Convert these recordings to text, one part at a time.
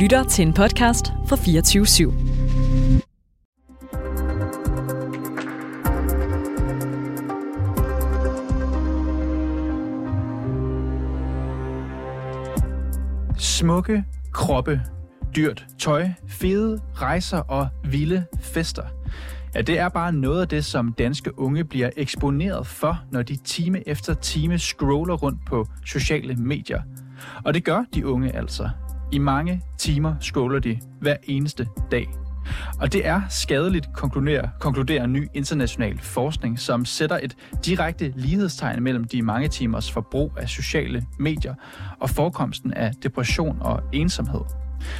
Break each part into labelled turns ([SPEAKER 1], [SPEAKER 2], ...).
[SPEAKER 1] lytter til en podcast fra 24 /7.
[SPEAKER 2] Smukke kroppe, dyrt tøj, fede rejser og vilde fester. Ja, det er bare noget af det, som danske unge bliver eksponeret for, når de time efter time scroller rundt på sociale medier. Og det gør de unge altså. I mange timer skåler de hver eneste dag. Og det er skadeligt, konkluderer, konkluderer ny international forskning, som sætter et direkte lighedstegn mellem de mange timers forbrug af sociale medier og forekomsten af depression og ensomhed.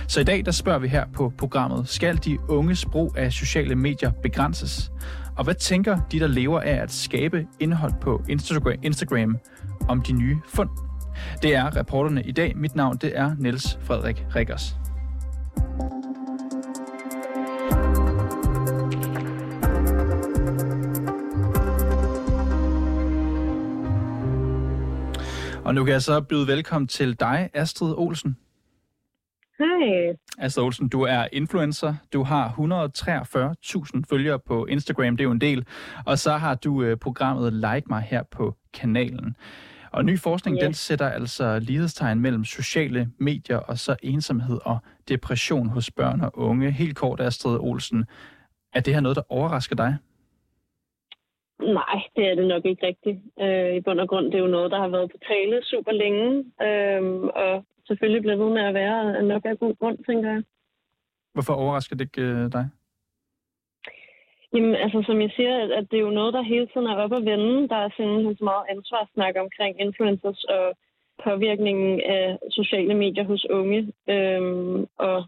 [SPEAKER 2] Så i dag der spørger vi her på programmet, skal de unges brug af sociale medier begrænses? Og hvad tænker de, der lever af at skabe indhold på Instagram om de nye fund? Det er reporterne i dag. Mit navn det er Niels Frederik Rikkers. Og nu kan jeg så byde velkommen til dig, Astrid Olsen.
[SPEAKER 3] Hej.
[SPEAKER 2] Astrid Olsen, du er influencer. Du har 143.000 følgere på Instagram, det er jo en del. Og så har du øh, programmet Like mig her på kanalen. Og ny forskning, yes. den sætter altså lighedstegn mellem sociale medier og så ensomhed og depression hos børn og unge. Helt kort, Astrid Olsen, er det her noget, der overrasker dig?
[SPEAKER 3] Nej, det er det nok ikke rigtigt. Øh, I bund og grund, det er jo noget, der har været på tale super længe, øh, og selvfølgelig bliver ved med at være nok af god grund, tænker jeg.
[SPEAKER 2] Hvorfor overrasker det ikke øh, dig?
[SPEAKER 3] Jamen, altså som jeg siger, at det er jo noget, der hele tiden er op at vende. Der er simpelthen så meget ansvarssnak omkring influencers og påvirkningen af sociale medier hos unge, øhm, og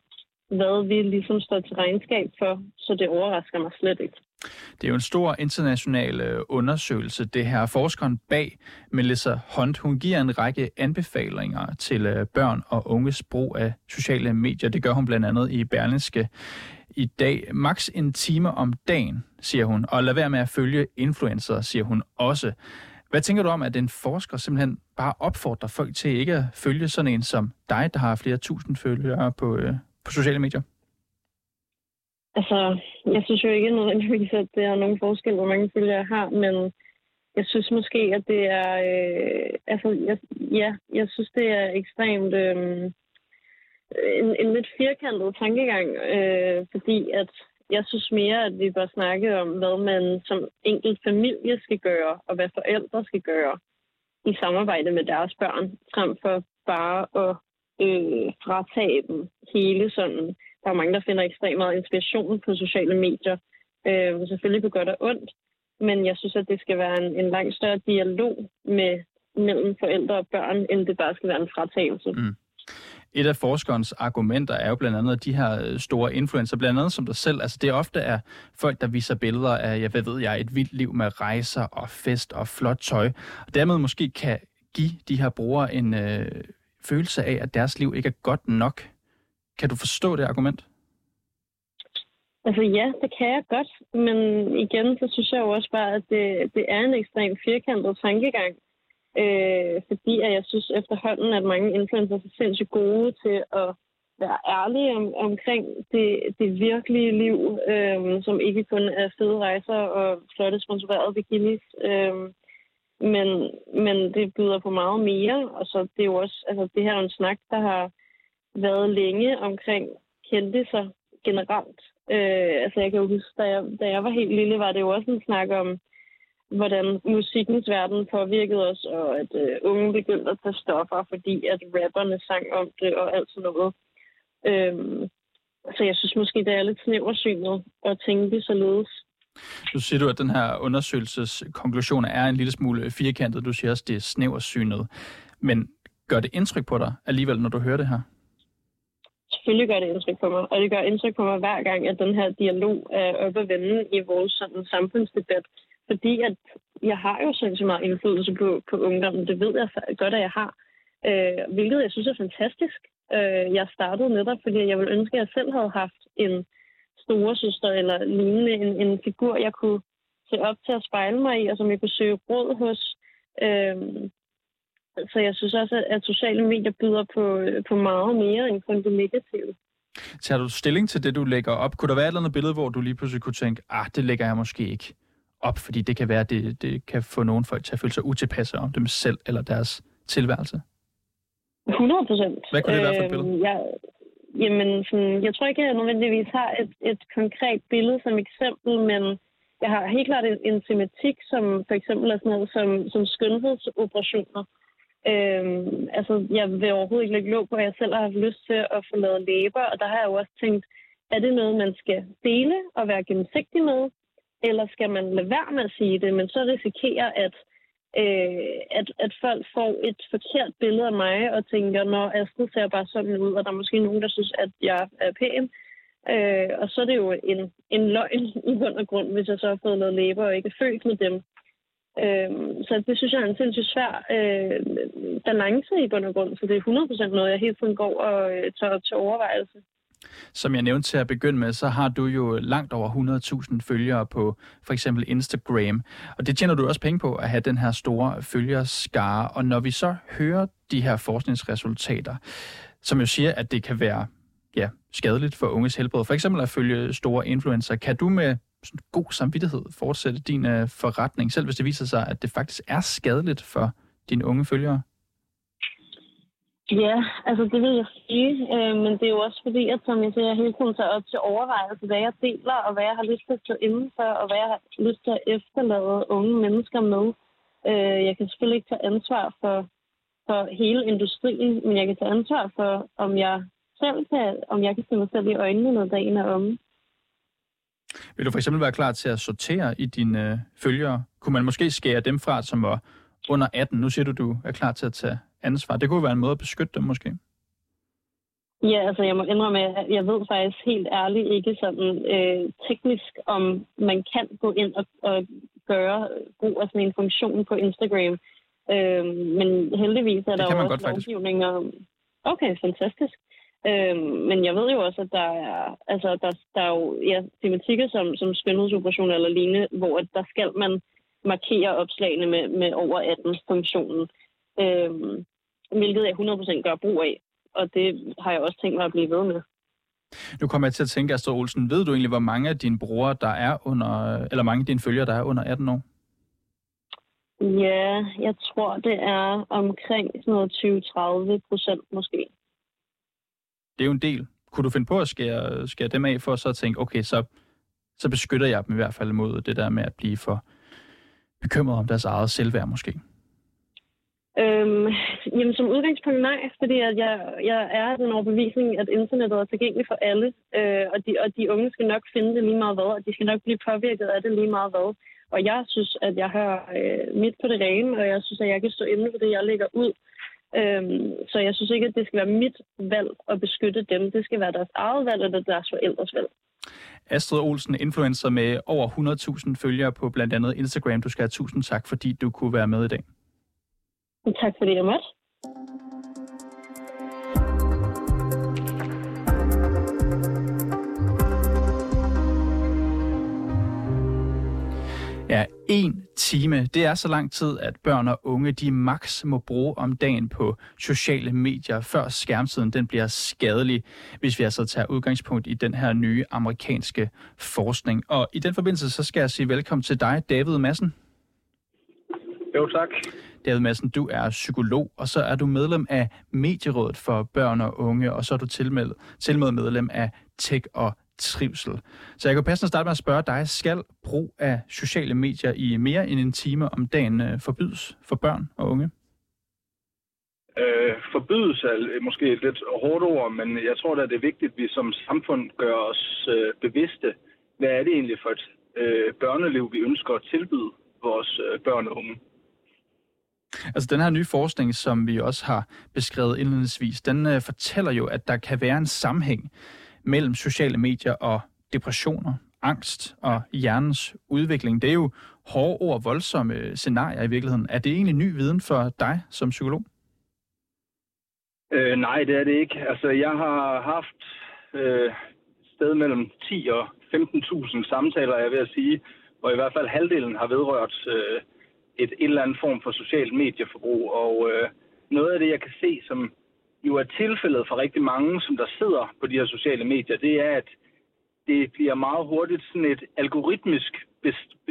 [SPEAKER 3] hvad vi ligesom står til regnskab for, så det overrasker mig slet ikke.
[SPEAKER 2] Det er jo en stor international øh, undersøgelse, det her. Forskeren bag Melissa Hunt, hun giver en række anbefalinger til øh, børn og unges brug af sociale medier. Det gør hun blandt andet i Berlinske i dag. Max en time om dagen, siger hun, og lad være med at følge influencer, siger hun også. Hvad tænker du om, at en forsker simpelthen bare opfordrer folk til ikke at følge sådan en som dig, der har flere tusind følgere på, øh, på sociale medier?
[SPEAKER 3] Altså, jeg synes jo ikke nødvendigvis, at det er nogen forskel, hvor mange følgere jeg har, men jeg synes måske, at det er... Øh, altså, jeg, ja, jeg synes, det er ekstremt... Øh, Øh, en, en lidt firkantet tankegang, øh, fordi at jeg synes mere, at vi bør snakke om, hvad man som enkelt familie skal gøre, og hvad forældre skal gøre i samarbejde med deres børn, frem for bare at øh, fratage dem hele sådan. Der er mange, der finder ekstremt meget inspiration på sociale medier, øh, selvfølgelig på godt og ondt, men jeg synes, at det skal være en, en langt større dialog med mellem forældre og børn, end det bare skal være en fratagelse. Mm.
[SPEAKER 2] Et af forskerens argumenter er jo blandt andet de her øh, store influencer, blandt andet som dig selv. Altså det ofte er folk, der viser billeder af, jeg ved jeg, et vildt liv med rejser og fest og flot tøj. Og dermed måske kan give de her brugere en øh, følelse af, at deres liv ikke er godt nok. Kan du forstå det argument?
[SPEAKER 3] Altså ja, det kan jeg godt, men igen, så synes jeg jo også bare, at det, det er en ekstremt firkantet tankegang. Øh, fordi at jeg synes efterhånden, at mange influencers er sindssygt gode til at være ærlige om, omkring det, det virkelige liv, øh, som ikke kun er fede rejser og flotte sponsorerede bikinis. Øh, men, men det byder på meget mere, og så det er jo også, altså det her er en snak, der har været længe omkring kendte sig generelt. Øh, altså jeg kan jo huske, da jeg, da jeg var helt lille, var det jo også en snak om, hvordan musikkens verden påvirkede os, og at øh, unge begyndte at tage stoffer, fordi at rapperne sang om det og alt sådan noget. Øhm, så jeg synes måske, det er lidt snæversynet at tænke således.
[SPEAKER 2] Nu siger du, at den her undersøgelses konklusion er en lille smule firkantet. Du siger også, at det er snæversynet. Men gør det indtryk på dig alligevel, når du hører det her?
[SPEAKER 3] Selvfølgelig gør det indtryk på mig, og det gør indtryk på mig hver gang, at den her dialog er oppe at vende i vores sådan, samfundsdebat fordi at jeg har jo sindssygt meget indflydelse på, på ungdommen. Det ved jeg godt, at jeg har. Øh, hvilket jeg synes er fantastisk. Øh, jeg startede netop, fordi jeg ville ønske, at jeg selv havde haft en storesøster eller lignende, en, en figur, jeg kunne se op til at spejle mig i, og som jeg kunne søge råd hos. Øh, så jeg synes også, at sociale medier byder på, på meget mere end kun det negative.
[SPEAKER 2] Tager du stilling til det, du lægger op? Kunne der være et eller andet billede, hvor du lige pludselig kunne tænke, ah, det lægger jeg måske ikke op, fordi det kan være, at det, det kan få nogen folk til at føle sig utilpasse om dem selv eller deres tilværelse?
[SPEAKER 3] 100 procent.
[SPEAKER 2] Hvad kunne det være for et billede?
[SPEAKER 3] Øhm, jeg, jamen, sådan, jeg tror ikke, at jeg nødvendigvis har et, et konkret billede som eksempel, men jeg har helt klart en, en tematik, som for eksempel er sådan noget som, som skønhedsoperationer. Øhm, altså, jeg vil overhovedet ikke lægge låg på, at jeg selv har haft lyst til at få lavet læber, og der har jeg jo også tænkt, er det noget, man skal dele og være gennemsigtig med, eller skal man lade være med at sige det, men så risikerer, at, øh, at, at folk får et forkert billede af mig og tænker, når Astrid ser bare sådan ud, og der er måske nogen, der synes, at jeg er pæn. Øh, og så er det jo en, en løgn i bund og grund, hvis jeg så har fået noget læber og ikke er født med dem. Øh, så det synes jeg er en sindssygt svær øh, balance i bund og grund, så det er 100% noget, jeg hele tiden går og øh, tager til overvejelse.
[SPEAKER 2] Som jeg nævnte til at begynde med, så har du jo langt over 100.000 følgere på for eksempel Instagram. Og det tjener du også penge på at have den her store følgerskare. Og når vi så hører de her forskningsresultater, som jo siger, at det kan være ja, skadeligt for unges helbred, for eksempel at følge store influencer, kan du med sådan god samvittighed fortsætte din øh, forretning, selv hvis det viser sig, at det faktisk er skadeligt for dine unge følgere?
[SPEAKER 3] Ja, altså det vil jeg sige, øh, men det er jo også fordi, at som jeg siger, hele tiden tager op til overvejelse, hvad jeg deler, og hvad jeg har lyst til at stå indenfor, og hvad jeg har lyst til at efterlade unge mennesker med. Øh, jeg kan selvfølgelig ikke tage ansvar for, for hele industrien, men jeg kan tage ansvar for, om jeg selv kan, om jeg kan se mig selv i øjnene, når dagen er omme.
[SPEAKER 2] Vil du for eksempel være klar til at sortere i dine øh, følgere? Kunne man måske skære dem fra, som var under 18? Nu siger du, du er klar til at tage ansvar. Det kunne være en måde at beskytte dem måske.
[SPEAKER 3] Ja, altså jeg må indrømme, at jeg ved faktisk helt ærligt ikke sådan øh, teknisk, om man kan gå ind og, og gøre brug af sådan en funktion på Instagram. Øh, men heldigvis er der jo også lovgivninger. Okay, fantastisk. Øh, men jeg ved jo også, at der er, altså, der, der er jo ja, tematikker som, som skønhedsoperationer eller lignende, hvor der skal man markere opslagene med, med over 18-funktionen. Øh, hvilket jeg 100% gør brug af. Og det har jeg også tænkt mig at blive ved med.
[SPEAKER 2] Nu kommer jeg til at tænke, Astrid Olsen, ved du egentlig, hvor mange af dine brugere, der er under, eller mange af dine følgere, der er under 18 år?
[SPEAKER 3] Ja, jeg tror, det er omkring sådan noget 20-30 procent måske.
[SPEAKER 2] Det er jo en del. Kunne du finde på at skære, skære dem af for så at tænke, okay, så, så beskytter jeg dem i hvert fald mod det der med at blive for bekymret om deres eget selvværd måske?
[SPEAKER 3] Øhm, jamen som udgangspunkt nej, fordi at jeg, jeg er den overbevisning, at internettet er tilgængeligt for alle, øh, og, de, og de unge skal nok finde det lige meget hvad, og de skal nok blive påvirket af det lige meget hvad. Og jeg synes, at jeg har øh, mit på det rene, og jeg synes, at jeg kan stå inde for det, jeg lægger ud. Øhm, så jeg synes ikke, at det skal være mit valg at beskytte dem. Det skal være deres eget valg, eller deres forældres valg.
[SPEAKER 2] Astrid Olsen, influencer med over 100.000 følgere på blandt andet Instagram. Du skal have tusind tak, fordi du kunne være med i dag.
[SPEAKER 3] Tak fordi jeg måtte.
[SPEAKER 2] Ja, en time. Det er så lang tid, at børn og unge de max må bruge om dagen på sociale medier, før skærmtiden den bliver skadelig, hvis vi altså tager udgangspunkt i den her nye amerikanske forskning. Og i den forbindelse, så skal jeg sige velkommen til dig, David Madsen.
[SPEAKER 4] Jo, tak.
[SPEAKER 2] David Madsen, du er psykolog, og så er du medlem af Medierådet for Børn og Unge, og så er du tilmeldt tilmed medlem af Tech og Trivsel. Så jeg kan passende starte med at spørge dig, skal brug af sociale medier i mere end en time om dagen øh, forbydes for børn og unge?
[SPEAKER 4] Øh, forbydes er måske et lidt hårdt ord, men jeg tror da, det er vigtigt, at vi som samfund gør os øh, bevidste, hvad er det egentlig for et øh, børneliv, vi ønsker at tilbyde vores øh, børn og unge.
[SPEAKER 2] Altså den her nye forskning, som vi også har beskrevet indledningsvis, den øh, fortæller jo, at der kan være en sammenhæng mellem sociale medier og depressioner, angst og hjernens udvikling. Det er jo hårde ord, voldsomme øh, scenarier i virkeligheden. Er det egentlig ny viden for dig som psykolog?
[SPEAKER 4] Øh, nej, det er det ikke. Altså, jeg har haft øh, sted mellem 10 og 15.000 samtaler, jeg vil sige, hvor i hvert fald halvdelen har vedrørt øh, et, et eller andet form for socialt medieforbrug. Og øh, noget af det, jeg kan se, som jo er tilfældet for rigtig mange, som der sidder på de her sociale medier, det er, at det bliver meget hurtigt sådan et algoritmisk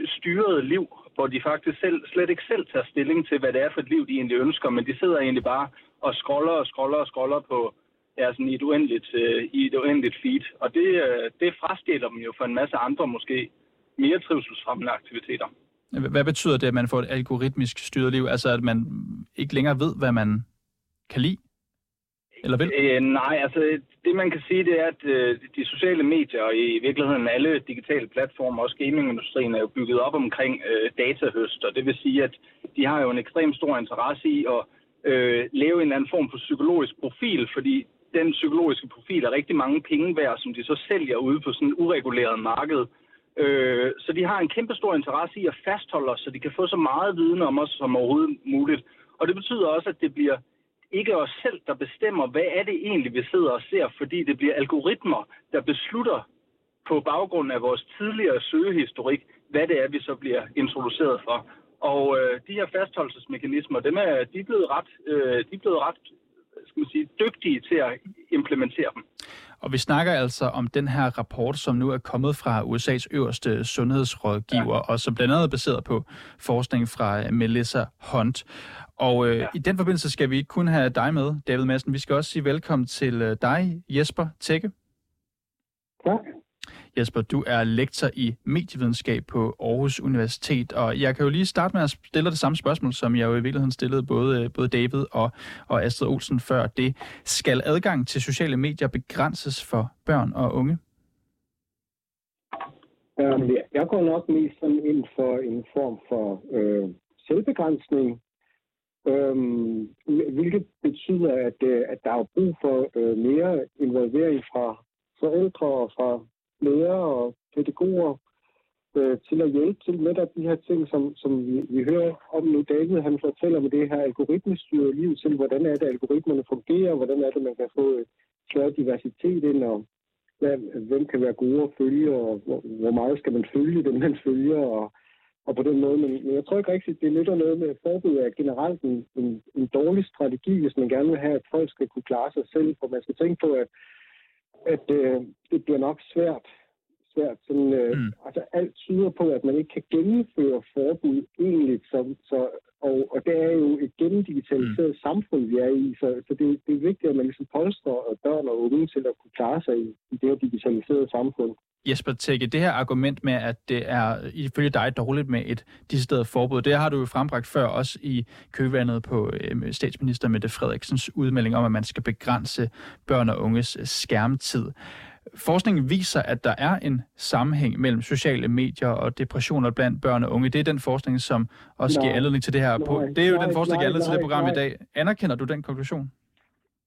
[SPEAKER 4] styret liv, hvor de faktisk selv, slet ikke selv tager stilling til, hvad det er for et liv, de egentlig ønsker, men de sidder egentlig bare og scroller og scroller og scroller på ja, sådan i, et uendeligt, øh, i et uendeligt feed. Og det, øh, det frastiller dem jo for en masse andre måske mere trivselsfremmende aktiviteter.
[SPEAKER 2] Hvad betyder det, at man får et algoritmisk styret liv? Altså, at man ikke længere ved, hvad man kan lide? Eller vil?
[SPEAKER 4] Øh, nej, altså det man kan sige, det er, at øh, de sociale medier og i virkeligheden alle digitale platformer, også gamingindustrien, er jo bygget op omkring øh, datahøst, og det vil sige, at de har jo en ekstrem stor interesse i at øh, lave en eller anden form for psykologisk profil, fordi den psykologiske profil er rigtig mange penge værd, som de så sælger ude på sådan et ureguleret marked. Øh, så de har en kæmpe stor interesse i at fastholde os, så de kan få så meget viden om os som overhovedet muligt. Og det betyder også, at det bliver ikke os selv, der bestemmer, hvad er det egentlig, vi sidder og ser, fordi det bliver algoritmer, der beslutter på baggrund af vores tidligere søgehistorik, hvad det er, vi så bliver introduceret for. Og øh, de her fastholdelsesmekanismer, dem er, de er blevet ret, øh, de er blevet ret skal man sige, dygtige til at implementere dem.
[SPEAKER 2] Og vi snakker altså om den her rapport, som nu er kommet fra USA's øverste sundhedsrådgiver, ja. og som blandt andet er baseret på forskning fra Melissa Hunt. Og øh, ja. i den forbindelse skal vi ikke kun have dig med, David Madsen. Vi skal også sige velkommen til øh, dig, Jesper Tække.
[SPEAKER 5] Tak.
[SPEAKER 2] Jesper, du er lektor i medievidenskab på Aarhus Universitet, og jeg kan jo lige starte med at stille det samme spørgsmål, som jeg jo i virkeligheden stillede både, øh, både David og, og Astrid Olsen før det. Skal adgang til sociale medier begrænses for børn og unge?
[SPEAKER 5] Øhm, jeg går nok mest sådan ind for en form for øh, selvbegrænsning, øhm, hvilket betyder, at, øh, at der er brug for øh, mere involvering fra forældre og fra lærere og pædagoger øh, til at hjælpe til netop de her ting, som, som vi, vi hører om nu. David han fortæller med det her algoritmestyret liv til, hvordan er det, algoritmerne fungerer, hvordan er det, man kan få øh, større diversitet ind, og hvad, hvem kan være gode at følge, og hvor, hvor meget skal man følge dem, man følger, og, og på den måde. Men, men jeg tror ikke rigtigt, det nytter noget med forbud er generelt en, en, en dårlig strategi, hvis man gerne vil have, at folk skal kunne klare sig selv, for man skal tænke på, at at øh, det bliver nok svært svært sådan, øh, mm. altså, alt tyder på, at man ikke kan gennemføre forbud egentlig. Så, så, og, og det er jo et gennemdigitaliseret mm. samfund, vi er i. Så, så det, det er vigtigt, at man ligesom polstrer børn og unge til at kunne klare sig i, i det her digitaliserede samfund.
[SPEAKER 2] Jesper Tække, det her argument med, at det er ifølge dig dårligt med et decideret forbud, det har du jo frembragt før også i køvandet på øh, statsminister Mette Frederiksens udmelding om, at man skal begrænse børn og unges skærmtid. Forskningen viser, at der er en sammenhæng mellem sociale medier og depressioner blandt børn og unge. Det er den forskning, som også nej, giver anledning til det her. Nej, det er jo nej, den forskning, der giver anledning til det program nej. i dag. Anerkender du den konklusion?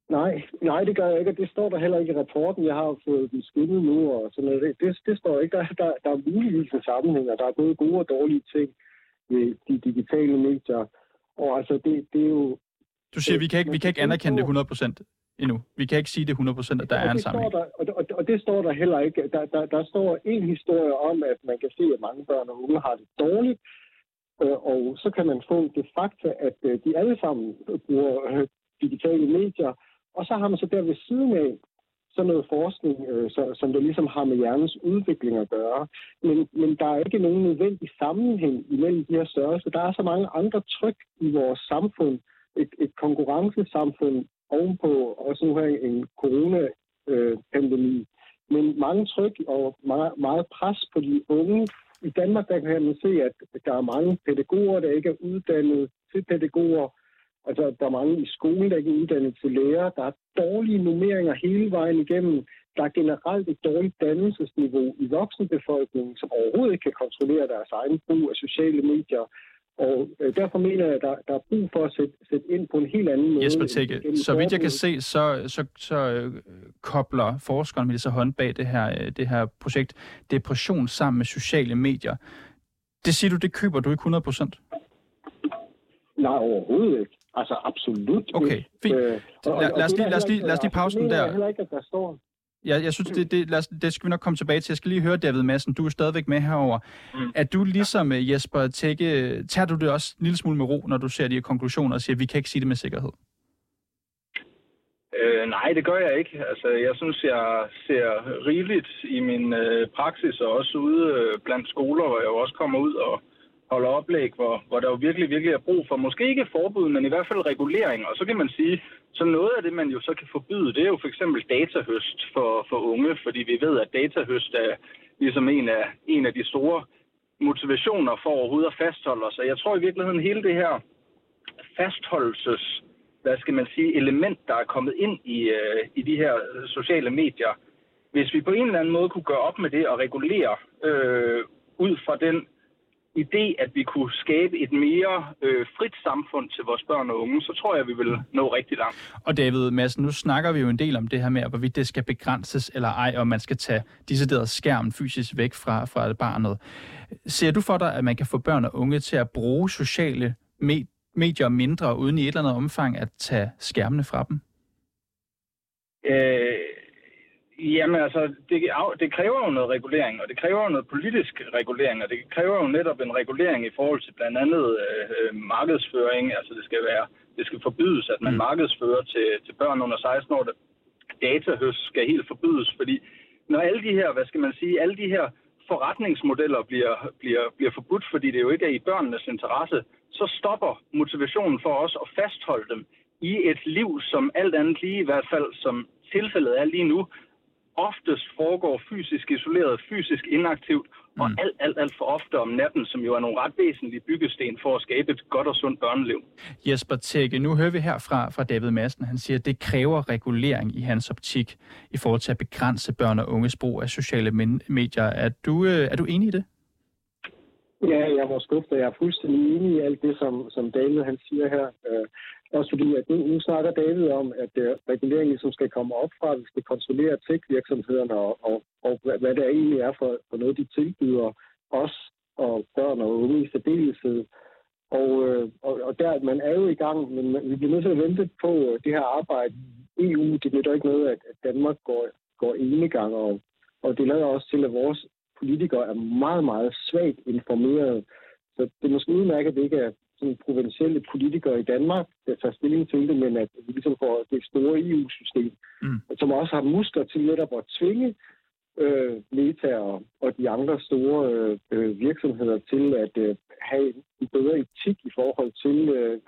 [SPEAKER 5] Nej, nej, det gør jeg ikke, og det står der heller ikke i rapporten. Jeg har fået den skyndet nu, og sådan noget. Det, det står ikke. Der, der, der er muligvis en sammenhæng, og der er både gode og dårlige ting ved de digitale medier. Og altså, det, det er jo...
[SPEAKER 2] Du siger, det, vi kan ikke, vi kan ikke anerkende det 100% endnu. Vi kan ikke sige det 100%, at der er en sammenhæng.
[SPEAKER 5] Der, og, og, og det står der heller ikke. Der, der, der står en historie om, at man kan se, at mange børn og unge har det dårligt, øh, og så kan man få det fakta, at øh, de alle sammen bruger øh, digitale medier, og så har man så der ved siden af sådan noget forskning, øh, så, som der ligesom har med hjernens udvikling at gøre. Men, men der er ikke nogen nødvendig sammenhæng imellem de her størrelser. Der er så mange andre tryk i vores samfund. Et, et konkurrencesamfund ovenpå også nu her en coronapandemi. Øh, men mange tryk og meget, meget pres på de unge. I Danmark der kan man se, at der er mange pædagoger, der ikke er uddannet til pædagoger, Altså, der er mange i skolen, der ikke er uddannet til lærer. Der er dårlige nummeringer hele vejen igennem. Der er generelt et dårligt dannelsesniveau i voksenbefolkningen, som overhovedet ikke kan kontrollere deres egen brug af sociale medier. Og øh, derfor mener jeg, at der, der er brug for at sætte, sætte ind på en helt anden måde.
[SPEAKER 2] Jesper Tække, så vidt jeg kan se, så, så, så øh, kobler forskeren Melissa Hånd bag det her, øh, det her projekt depression sammen med sociale medier. Det siger du, det køber du ikke 100 procent?
[SPEAKER 5] Nej, overhovedet ikke. Altså absolut.
[SPEAKER 2] Okay, fint. Øh, og, lad, lad, os lige, lad, os lige, lad os lige pause den der.
[SPEAKER 5] heller ikke, at der står.
[SPEAKER 2] Ja, jeg synes, det, det, lad os, det skal vi nok komme tilbage til. Jeg skal lige høre, David Madsen, du er stadigvæk med herover. Mm. Er du ligesom. Øh, Jesper Tække, tager du det også en lille smule med ro, når du ser de her konklusioner og siger, at vi kan ikke sige det med sikkerhed?
[SPEAKER 4] Øh, nej, det gør jeg ikke. Altså, jeg synes, jeg ser rigeligt i min øh, praksis, og også ude øh, blandt skoler, hvor jeg jo også kommer ud og holder oplæg, hvor, hvor der jo virkelig, virkelig er brug for, måske ikke forbud, men i hvert fald regulering. Og så kan man sige, så noget af det, man jo så kan forbyde, det er jo for eksempel datahøst for, for unge, fordi vi ved, at datahøst er ligesom en af, en af de store motivationer for overhovedet at fastholde os. Og jeg tror i virkeligheden, hele det her fastholdelses hvad skal man sige, element, der er kommet ind i, øh, i de her øh, sociale medier. Hvis vi på en eller anden måde kunne gøre op med det og regulere øh, ud fra den idé, at vi kunne skabe et mere øh, frit samfund til vores børn og unge, så tror jeg, vi vil nå rigtig langt.
[SPEAKER 2] Og David Madsen, nu snakker vi jo en del om det her med, hvorvidt det skal begrænses eller ej, og man skal tage decideret skærmen fysisk væk fra, fra barnet. Ser du for dig, at man kan få børn og unge til at bruge sociale medier medier mindre, uden i et eller andet omfang at tage skærmene fra dem?
[SPEAKER 4] Øh, jamen altså, det, det kræver jo noget regulering, og det kræver jo noget politisk regulering, og det kræver jo netop en regulering i forhold til blandt andet øh, markedsføring. Altså det skal være, det skal forbydes, at man mm. markedsfører til, til børn under 16 år. Datahøst skal helt forbydes, fordi når alle de her, hvad skal man sige, alle de her forretningsmodeller bliver, bliver, bliver forbudt, fordi det jo ikke er i børnenes interesse, så stopper motivationen for os at fastholde dem i et liv, som alt andet lige, i hvert fald som tilfældet er lige nu, oftest foregår fysisk isoleret, fysisk inaktivt, og mm. alt, alt, alt for ofte om natten, som jo er nogle ret væsentlige byggesten for at skabe et godt og sundt børneliv.
[SPEAKER 2] Jesper Tække, nu hører vi her fra, fra David Madsen, han siger, at det kræver regulering i hans optik i forhold til at begrænse børn og unges brug af sociale medier. Er du, øh, er du enig i det?
[SPEAKER 5] Ja, jeg var skuffet. Jeg er fuldstændig enig i alt det, som, som David han siger her. Også fordi, at nu, nu snakker David om, at uh, reguleringen ligesom skal komme op fra, at vi skal kontrollere tech-virksomhederne og, og, og hvad, hvad det egentlig er for, for noget, de tilbyder os og børn og unge i særdeleshed. Og, øh, og, og der, man er jo i gang, men man, vi bliver nødt til at vente på øh, det her arbejde i EU. Det nytter ikke noget, at, at Danmark går, går enegang, og, og det lader også til, at vores politikere er meget, meget svagt informeret. Så det er måske udmærket, at det ikke er sådan provincielle politikere i Danmark, der tager stilling til det, men at vi ligesom får det store EU-system, mm. som også har muskler til netop at tvinge øh, Meta og, og de andre store øh, virksomheder til at øh, have en bedre etik i forhold til øh,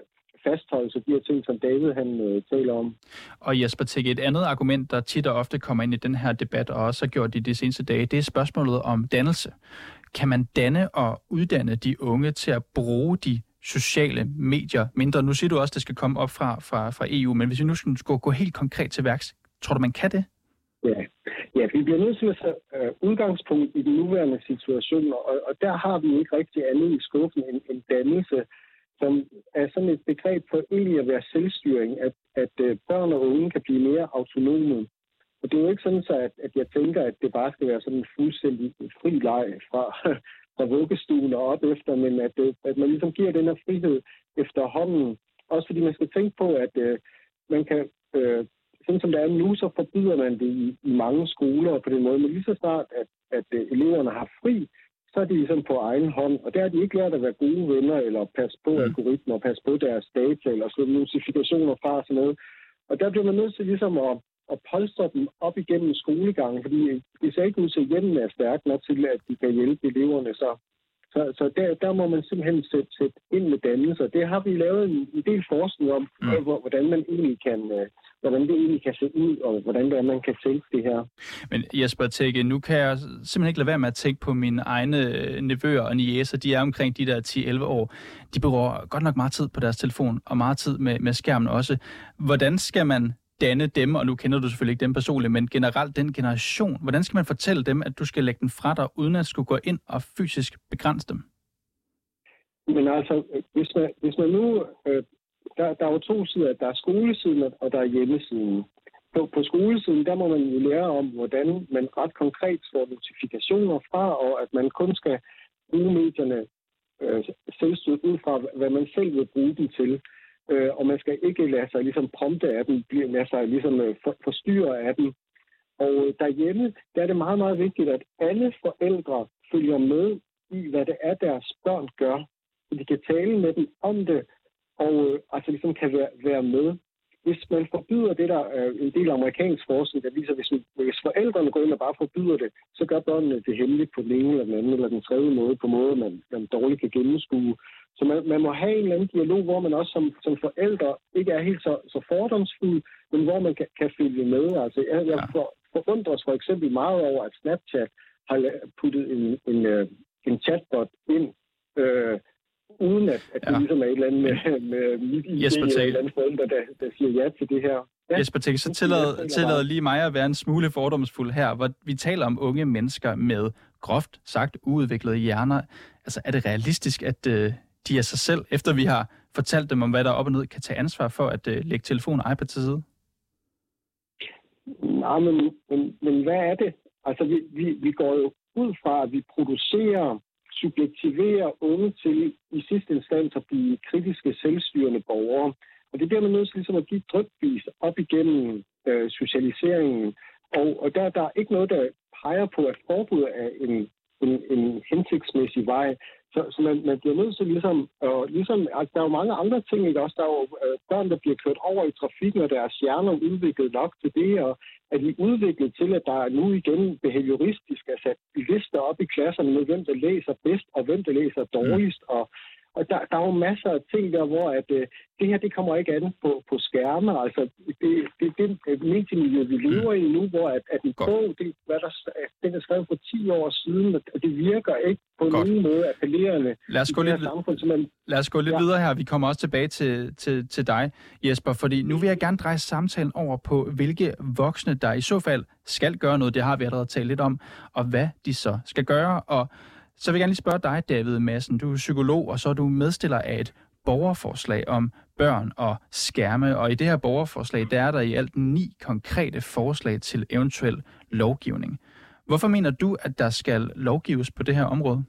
[SPEAKER 5] fastholdelse af de her ting, som David han øh, taler om.
[SPEAKER 2] Og Jesper Tikke, et andet argument, der tit og ofte kommer ind i den her debat, og også har gjort det de seneste dage, det er spørgsmålet om dannelse. Kan man danne og uddanne de unge til at bruge de sociale medier mindre? Nu siger du også, at det skal komme op fra, fra, fra EU, men hvis vi nu skulle gå helt konkret til værks, tror du, man kan det?
[SPEAKER 5] Ja, ja vi bliver nødt til at tage uh, udgangspunkt i den nuværende situation, og, og der har vi ikke rigtig andet i skuffen end, end dannelse som er sådan et begreb for egentlig at være selvstyring, at, at øh, børn og unge kan blive mere autonome. Og det er jo ikke sådan, så at, at jeg tænker, at det bare skal være sådan en fuldstændig fri leg fra, fra vuggestuen og op efter, men at, øh, at man ligesom giver den her frihed efterhånden. Også fordi man skal tænke på, at øh, man kan, øh, sådan som det er nu, så forbyder man det i, i mange skoler på den måde, men lige så snart, at, at øh, eleverne har fri, så er de ligesom på egen hånd. Og der har de ikke lært at være gode venner, eller passe på mm. algoritmer, og passe på deres data, eller slå notifikationer fra og sådan noget. Og der bliver man nødt til ligesom at, at polstre dem op igennem skolegangen, fordi det ser ikke ud til, at hjemmen er stærk nok til, at de kan hjælpe eleverne. Så, så, så der, der må man simpelthen sætte, sætte ind med dannelse. Det har vi lavet en, en del forskning om, mm. hvordan man egentlig kan, øh, hvordan det egentlig kan se ud, og hvordan det er, man kan tænke det her.
[SPEAKER 2] Men Jesper Tække, nu kan jeg simpelthen ikke lade være med at tænke på mine egne øh, nevøer og niæser. De er omkring de der 10-11 år. De bruger godt nok meget tid på deres telefon, og meget tid med, med skærmen også. Hvordan skal man danne dem, og nu kender du selvfølgelig ikke dem personligt, men generelt den generation, hvordan skal man fortælle dem, at du skal lægge den fra dig, uden at skulle gå ind og fysisk begrænse dem?
[SPEAKER 5] Men altså, hvis man, hvis man nu øh, der, der er jo to sider. Der er skolesiden, og der er hjemmesiden. På, på skolesiden, der må man jo lære om, hvordan man ret konkret får notifikationer fra, og at man kun skal bruge medierne øh, selvstødt ud fra, hvad man selv vil bruge dem til. Øh, og man skal ikke lade sig ligesom prompte af dem, lade sig ligesom øh, for, forstyrre af dem. Og øh, derhjemme, der er det meget, meget vigtigt, at alle forældre følger med i, hvad det er, deres børn gør. Så de kan tale med dem om det, og øh, altså ligesom kan være, være med. hvis man forbyder det, der er en del amerikansk forskning, der viser, hvis, hvis forældrene går ind og bare forbyder det, så gør børnene det hemmeligt på den ene eller den anden eller den tredje måde, på måde, man, man dårligt kan gennemskue. Så man, man må have en eller anden dialog, hvor man også som, som forældre ikke er helt så, så fordomsfuld, men hvor man kan, kan følge med. Altså, jeg, jeg for, forundres for eksempel meget over, at Snapchat har puttet en, en, øh, en chatbot ind, øh, uden at, at ja. det ligesom er et eller andet med, med mit idé
[SPEAKER 2] Jesper
[SPEAKER 5] eller et eller andet forældre, der, der siger ja til det her. Ja.
[SPEAKER 2] Jesper Tænk, så tillader, tillader lige mig at være en smule fordomsfuld her, hvor vi taler om unge mennesker med groft sagt uudviklede hjerner. Altså er det realistisk, at øh, de af sig selv, efter vi har fortalt dem om, hvad der er op og ned, kan tage ansvar for at øh, lægge telefon og iPad til side?
[SPEAKER 5] Nej, men, men, men hvad er det? Altså, vi, vi, vi går jo ud fra, at vi producerer, subjektiverer unge til i sidste instans at blive kritiske, selvstyrende borgere. Og det bliver man nødt til ligesom at give drøbvis op igennem øh, socialiseringen. Og, og der, der er ikke noget, der peger på, at forbud er en, en, en hensigtsmæssig vej. Så, så man, man bliver nødt til ligesom, øh, ligesom altså, der er jo mange andre ting, ikke også? Der er jo øh, børn, der bliver kørt over i trafikken, og deres hjerner er udviklet nok til det, og at vi udviklet til, at der nu igen behavioristisk er sat lister op i klasserne med, hvem der læser bedst, og hvem der læser dårligst, og og der, der er jo masser af ting der, hvor at, øh, det her det kommer ikke an på, på skærme. Altså, det, det, det er mediemiljø, vi lever i nu, hvor at, at en bog, det, hvad der, den er skrevet for 10 år siden, og det virker ikke på Godt. nogen måde appellerende
[SPEAKER 2] lad os gå lidt, samfund. Så man, lad os gå lidt ja. videre her. Vi kommer også tilbage til, til, til dig, Jesper, fordi nu vil jeg gerne dreje samtalen over på, hvilke voksne, der i så fald skal gøre noget, det har vi allerede talt lidt om, og hvad de så skal gøre, og så vil jeg gerne lige spørge dig, David Madsen. Du er psykolog, og så er du medstiller af et borgerforslag om børn og skærme. Og i det her borgerforslag, der er der i alt ni konkrete forslag til eventuel lovgivning. Hvorfor mener du, at der skal lovgives på det her område?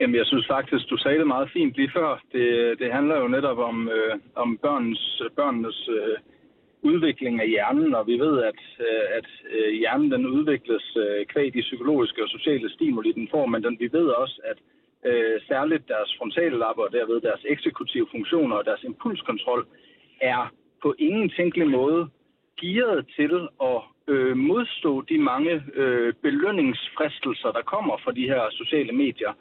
[SPEAKER 4] Jamen, jeg synes faktisk, du sagde det meget fint lige før. Det, det handler jo netop om, øh, om børnens, børnenes øh, udvikling af hjernen, og vi ved, at, øh, at øh, hjernen den udvikles øh, kvæg de psykologiske og sociale stimuli, den får, men den, vi ved også, at øh, særligt deres frontallapper og derved deres eksekutive funktioner og deres impulskontrol er på ingen tænkelig måde gearet til at øh, modstå de mange øh, belønningsfristelser, der kommer fra de her sociale medier.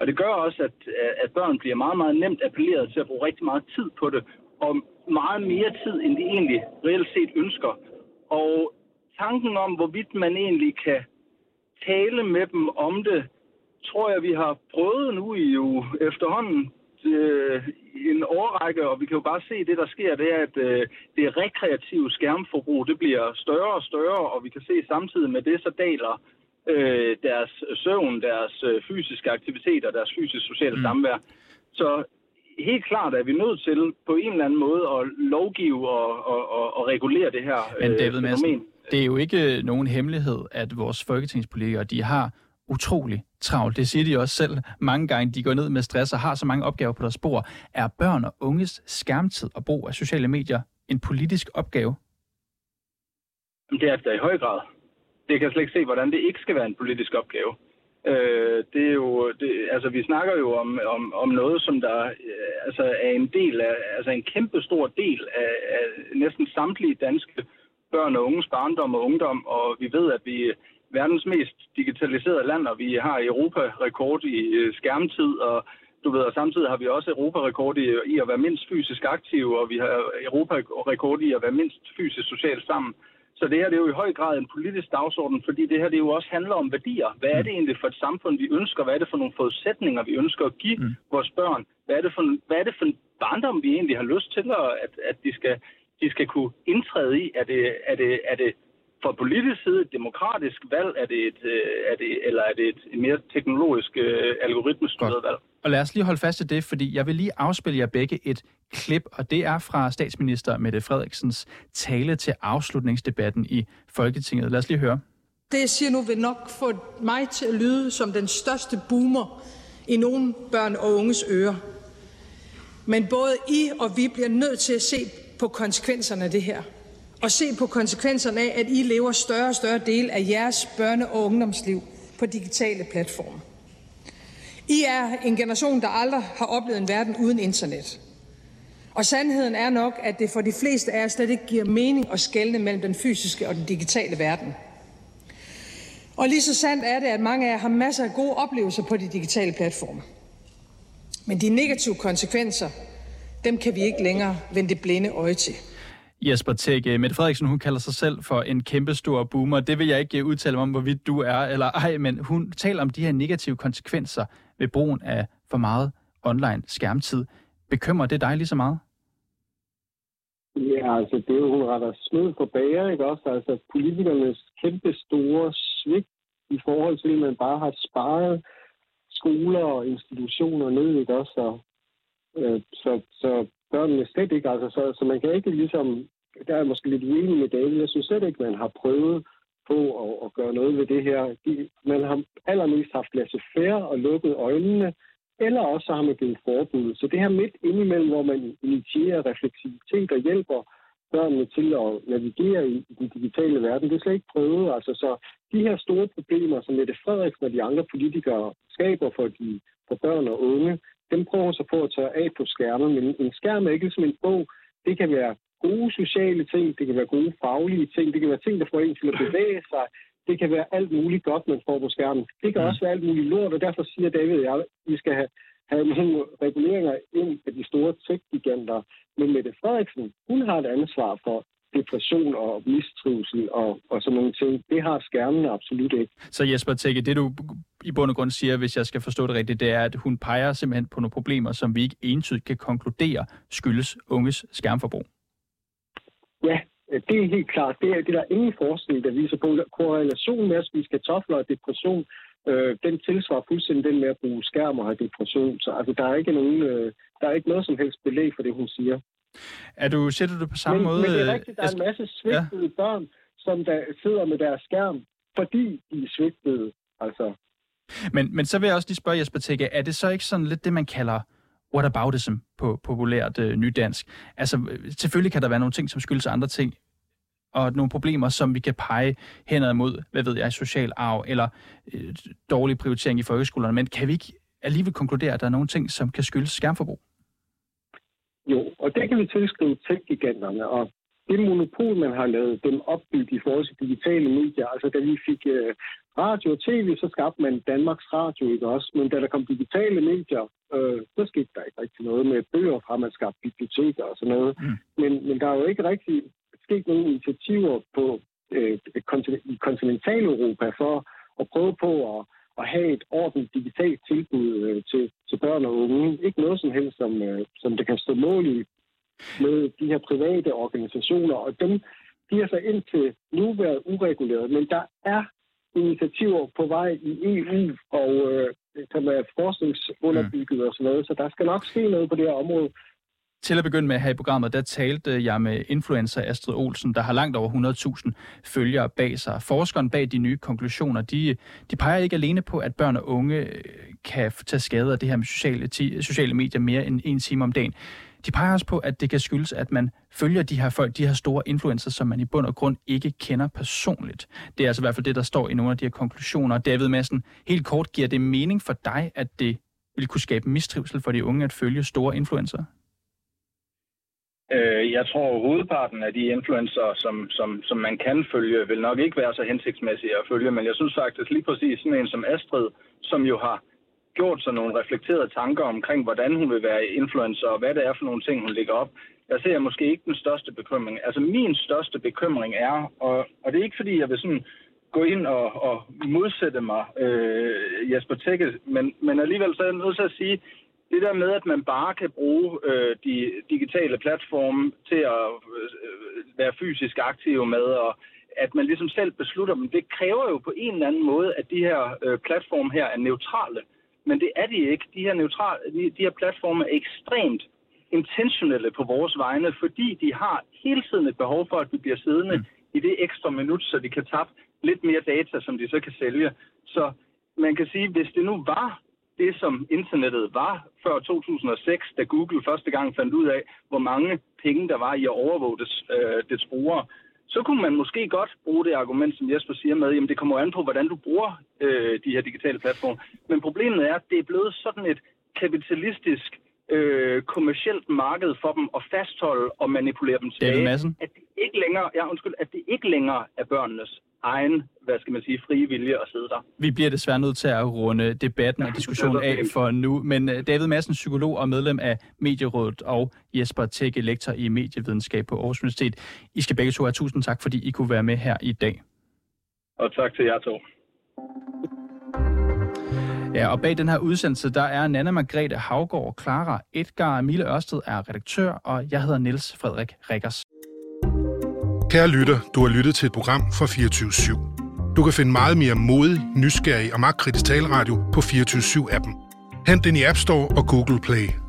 [SPEAKER 4] Og det gør også, at, at børn bliver meget, meget nemt appelleret til at bruge rigtig meget tid på det, og meget mere tid, end de egentlig reelt set ønsker. Og tanken om, hvorvidt man egentlig kan tale med dem om det, tror jeg, vi har prøvet nu i jo efterhånden øh, en årrække, og vi kan jo bare se, at det, der sker, det er, at øh, det rekreative skærmforbrug, det bliver større og større, og vi kan se samtidig med det, så daler øh, deres søvn, deres øh, fysiske aktiviteter, deres fysisk sociale mm. samvær. Så helt klart er vi nødt til på en eller anden måde at lovgive og, og, og, og regulere det her
[SPEAKER 2] Men øh, David Madsen, det er jo ikke nogen hemmelighed, at vores folketingspolitikere, de har utrolig travlt. Det siger de også selv mange gange. De går ned med stress og har så mange opgaver på deres spor. Er børn og unges skærmtid og brug af sociale medier en politisk opgave?
[SPEAKER 4] Det er det i høj grad. Det kan jeg slet ikke se, hvordan det ikke skal være en politisk opgave. Øh, det er jo, det, altså vi snakker jo om, om, om noget, som der øh, altså er en del af, altså en kæmpe stor del af, af næsten samtlige danske børn og unges barndom og ungdom, og vi ved, at vi er verdens mest digitaliserede land, og vi har Europa-rekord i øh, skærmtid, og du ved, og samtidig har vi også Europa-rekord i, i at være mindst fysisk aktive, og vi har Europa-rekord i at være mindst fysisk socialt sammen. Så det her det er jo i høj grad en politisk dagsorden, fordi det her det jo også handler om værdier. Hvad er det mm. egentlig for et samfund, vi ønsker? Hvad er det for nogle forudsætninger, vi ønsker at give mm. vores børn? Hvad er, det for, hvad er det for en barndom, vi egentlig har lyst til, at, at de, skal, de skal kunne indtræde i? Er det, er det, er det fra politisk side et demokratisk valg, er det et, øh, er det, eller er det et mere teknologisk øh, algoritmestyret valg?
[SPEAKER 2] Og lad os lige holde fast i det, fordi jeg vil lige afspille jer begge et klip, og det er fra statsminister Mette Frederiksens tale til afslutningsdebatten i Folketinget. Lad os lige høre.
[SPEAKER 6] Det, jeg siger nu, vil nok få mig til at lyde som den største boomer i nogle børn og unges ører. Men både I og vi bliver nødt til at se på konsekvenserne af det her og se på konsekvenserne af, at I lever større og større del af jeres børne- og ungdomsliv på digitale platforme. I er en generation, der aldrig har oplevet en verden uden internet. Og sandheden er nok, at det for de fleste af jer slet ikke giver mening at skelne mellem den fysiske og den digitale verden. Og lige så sandt er det, at mange af jer har masser af gode oplevelser på de digitale platforme. Men de negative konsekvenser, dem kan vi ikke længere vende det blinde øje til.
[SPEAKER 2] Jesper Tække, øh, Mette Frederiksen, hun kalder sig selv for en kæmpestor boomer. Det vil jeg ikke øh, udtale mig om, hvorvidt du er eller ej, men hun taler om de her negative konsekvenser ved brugen af for meget online skærmtid. Bekymrer det dig lige så meget?
[SPEAKER 5] Ja, altså det er jo, hun retter snød for bager, ikke også? Altså politikernes kæmpe store svigt i forhold til, at man bare har sparet skoler og institutioner ned, ikke også? Og, øh, så, så børnene slet ikke, altså, så, så man kan ikke ligesom, der er måske lidt uenig med David, jeg synes slet ikke, man har prøvet på at, at gøre noget ved det her. De, man har allermest haft laissez-faire og lukket øjnene, eller også har man givet forbud. Så det her midt indimellem, hvor man initierer refleksivitet og hjælper børnene til at navigere i den digitale verden, det er slet ikke prøvet. Altså, så de her store problemer, som Mette Frederiksen og de andre politikere skaber for, de, for børn og unge, dem prøver så på at tørre af på skærmen. Men en skærm er ikke som en bog. Det kan være gode sociale ting, det kan være gode faglige ting, det kan være ting, der får en til at bevæge sig, det kan være alt muligt godt, man får på skærmen. Det kan også være alt muligt lort, og derfor siger David, at vi skal have, have nogle reguleringer ind af de store tech-giganter. Men Mette Frederiksen, hun har et ansvar for depression og mistrivsel og, og sådan nogle ting. Det har skærmene absolut ikke.
[SPEAKER 2] Så Jesper Tække, det du i bund og grund siger, hvis jeg skal forstå det rigtigt, det er, at hun peger simpelthen på nogle problemer, som vi ikke entydigt kan konkludere skyldes unges skærmforbrug.
[SPEAKER 5] Ja, det er helt klart. Det er, det er der ingen forskning, der viser på. Korrelationen med at spise kartofler og depression, øh, den tilsvarer fuldstændig den med at bruge skærm og have depression. Så altså, der, er ikke nogen, øh, der er ikke noget som helst belæg for det, hun siger.
[SPEAKER 2] Er du, ser du det på samme
[SPEAKER 5] men,
[SPEAKER 2] måde?
[SPEAKER 5] Men det er rigtigt, der er en masse svigtede ja. børn, som der sidder med deres skærm, fordi de er svigtede. Altså.
[SPEAKER 2] Men, men så vil jeg også lige spørge Jesper Tække, er det så ikke sådan lidt det, man kalder whataboutism på populært øh, nydansk? Altså, øh, selvfølgelig kan der være nogle ting, som skyldes andre ting, og nogle problemer, som vi kan pege henad mod, hvad ved jeg, social arv eller øh, dårlig prioritering i folkeskolerne. Men kan vi ikke alligevel konkludere, at der er nogle ting, som kan skyldes skærmforbrug?
[SPEAKER 5] Jo, og det kan vi tilskrive tech-giganterne, og det monopol, man har lavet dem opbygge i forhold til digitale medier, altså da vi fik øh, radio og tv, så skabte man Danmarks Radio, ikke også? Men da der kom digitale medier, øh, så skete der ikke rigtig noget med bøger fra, man skabte biblioteker og sådan noget. Mm. Men, men der er jo ikke rigtig sket nogle initiativer på øh, i kontinentaleuropa for at prøve på at at have et ordentligt digitalt tilbud øh, til, til børn og unge. Ikke noget som helst, som, øh, som det kan stå mål i med de her private organisationer, og dem de har så indtil nu været ureguleret, men der er initiativer på vej i EU, og øh, som er forskningsunderbygget mm. og sådan noget, så der skal nok ske noget på det her område.
[SPEAKER 2] Til at begynde med her i programmet, der talte jeg med influencer Astrid Olsen, der har langt over 100.000 følgere bag sig. Forskeren bag de nye konklusioner, de, de peger ikke alene på, at børn og unge øh, kan tage skade af det her med sociale, sociale medier mere end en time om dagen. De peger også på, at det kan skyldes, at man følger de her folk, de her store influencer, som man i bund og grund ikke kender personligt. Det er altså i hvert fald det, der står i nogle af de her konklusioner. David Madsen, helt kort, giver det mening for dig, at det vil kunne skabe mistrivsel for de unge at følge store influencer?
[SPEAKER 4] Øh, jeg tror, at hovedparten af de influencer, som, som, som man kan følge, vil nok ikke være så hensigtsmæssige at følge, men jeg synes faktisk lige præcis sådan en som Astrid, som jo har gjort sig nogle reflekterede tanker omkring, hvordan hun vil være influencer, og hvad det er for nogle ting, hun lægger op. Der ser jeg måske ikke den største bekymring. Altså min største bekymring er, og, og det er ikke fordi, jeg vil sådan gå ind og, og modsætte mig øh, Jesper Tække, men, men alligevel så er jeg nødt til at sige, det der med, at man bare kan bruge øh, de digitale platforme til at øh, være fysisk aktiv med, og at man ligesom selv beslutter dem, det kræver jo på en eller anden måde, at de her øh, platforme her er neutrale. Men det er de ikke. De her, neutrale, de, de her platforme er ekstremt intentionelle på vores vegne, fordi de har hele tiden et behov for, at vi bliver siddende mm. i det ekstra minut, så de kan tabe lidt mere data, som de så kan sælge. Så man kan sige, hvis det nu var det, som internettet var før 2006, da Google første gang fandt ud af, hvor mange penge der var i at overvåge dets, øh, dets brugere, så kunne man måske godt bruge det argument, som Jesper siger med, jamen det kommer an på, hvordan du bruger øh, de her digitale platforme. Men problemet er, at det er blevet sådan et kapitalistisk øh, kommercielt marked for dem at fastholde og manipulere dem
[SPEAKER 2] Madsen?
[SPEAKER 4] At det ikke længere, ja, undskyld, at det ikke længere er børnenes egen, hvad skal man sige, frie vilje at sidde der.
[SPEAKER 2] Vi bliver desværre nødt til at runde debatten og diskussionen af for nu. Men øh, David Madsen, psykolog og medlem af Medierådet, og Jesper Tække, lektor i medievidenskab på Aarhus Universitet. I skal begge to have tusind tak, fordi I kunne være med her i dag.
[SPEAKER 4] Og tak til jer to.
[SPEAKER 2] Ja, og bag den her udsendelse, der er Nana Margrethe Havgård, Clara Edgar, Mille Ørsted er redaktør, og jeg hedder Niels Frederik Rikkers.
[SPEAKER 7] Kære lytter, du har lyttet til et program fra 24 /7. Du kan finde meget mere modig, nysgerrig og magtkritisk taleradio på 24 7 appen Hent den i App Store og Google Play.